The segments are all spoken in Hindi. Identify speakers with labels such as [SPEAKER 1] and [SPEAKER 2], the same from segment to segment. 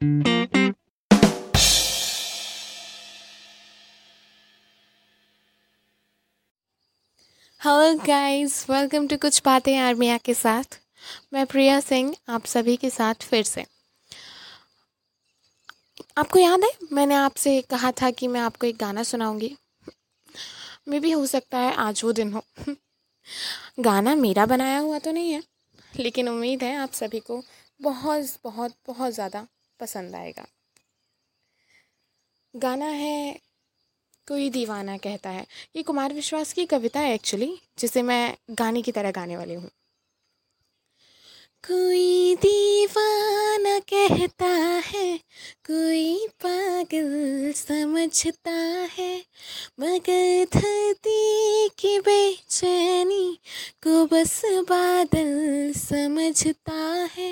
[SPEAKER 1] हेलो गाइस वेलकम टू कुछ बातें आर्मिया के साथ मैं प्रिया सिंह, आप सभी के साथ फिर से। आपको याद है, मैंने आपसे कहा था कि मैं आपको एक गाना सुनाऊँगी। मे भी हो सकता है आज वो दिन हो। गाना मेरा बनाया हुआ तो नहीं है, लेकिन उम्मीद है आप सभी को बहुत बहुत बहुत ज़्यादा पसंद आएगा। गाना है, कोई दीवाना कहता है। ये कुमार विश्वास की कविता है एक्चुअली जिसे मैं गाने की तरह गाने वाली हूँ। कोई दीवाना कहता है, कोई पागल समझता है, मगर धरती की बेचैनी को बस बादल समझता है।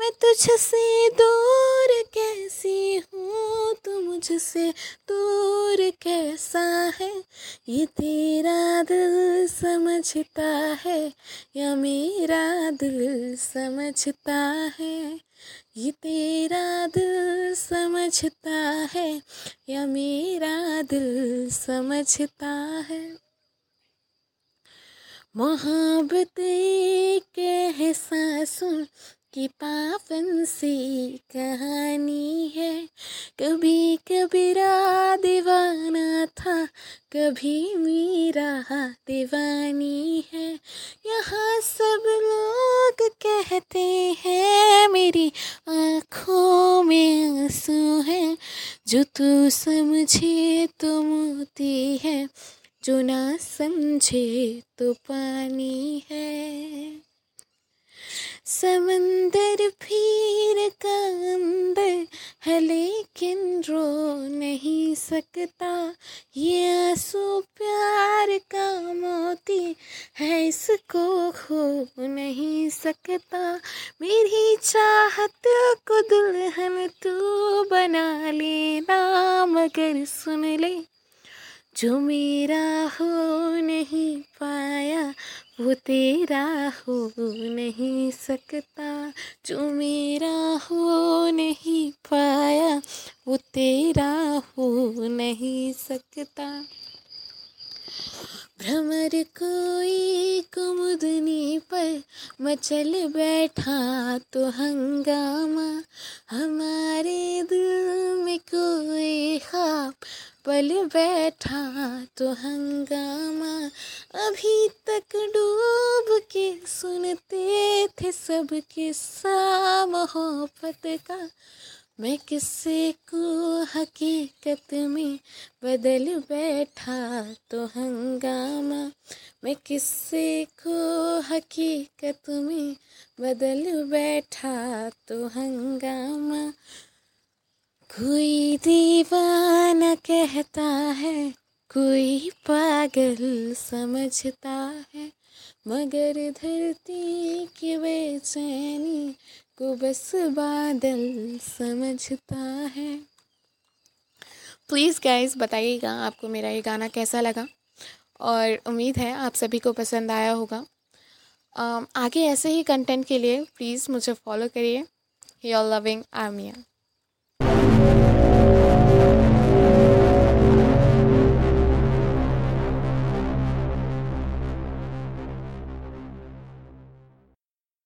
[SPEAKER 1] मैं तुझसे दूर कैसी हूँ तू मुझसे दूर कैसा है? ये तेरा दिल समझता है या मेरा दिल समझता है? ये तेरा दिल समझता है या मेरा दिल समझता है? मोहब्बत की पावन सी कहानी है। कभी कबीरा दीवाना था, कभी मीरा दीवानी है। यहाँ सब लोग कहते हैं, मेरी आँखों में आँसू है। जो तू समझे तो मोती है, जो ना समझे तो पानी है। समंदर फिर का अंदर है, लेकिन रो नहीं सकता। ये आँसू प्यार का मोती है, इसको खो नहीं सकता। मेरी चाहत को दुल्हन तू बना लेना, मगर सुन ले, जो मेरा हो नहीं पाया वो तेरा हो नहीं सकता, जो मेरा हो नहीं पाया, वो तेरा हो नहीं सकता। भ्रमर कोई कुमुदनी पर मचल बैठा तो हंगामा, हमारे दिल में कोई खाब पल बैठा तो हंगामा अभी तक डूब के सुनते थे सब किस्सा मोहब्बत का। मैं किस्से को हकीकत में बदल बैठा तो हंगामा मैं किस्से को हकीकत में बदल बैठा तो हंगामा कोई दीवाना कहता है, कोई पागल समझता है, मगर धरती की बेचैनी को बस बादल समझता है। प्लीज़ गाइस बताइएगा आपको मेरा ये गाना कैसा लगा? और उम्मीद है आप सभी को पसंद आया होगा। आगे ऐसे ही कंटेंट के लिए प्लीज़ मुझे फॉलो करिए। Your loving Armiya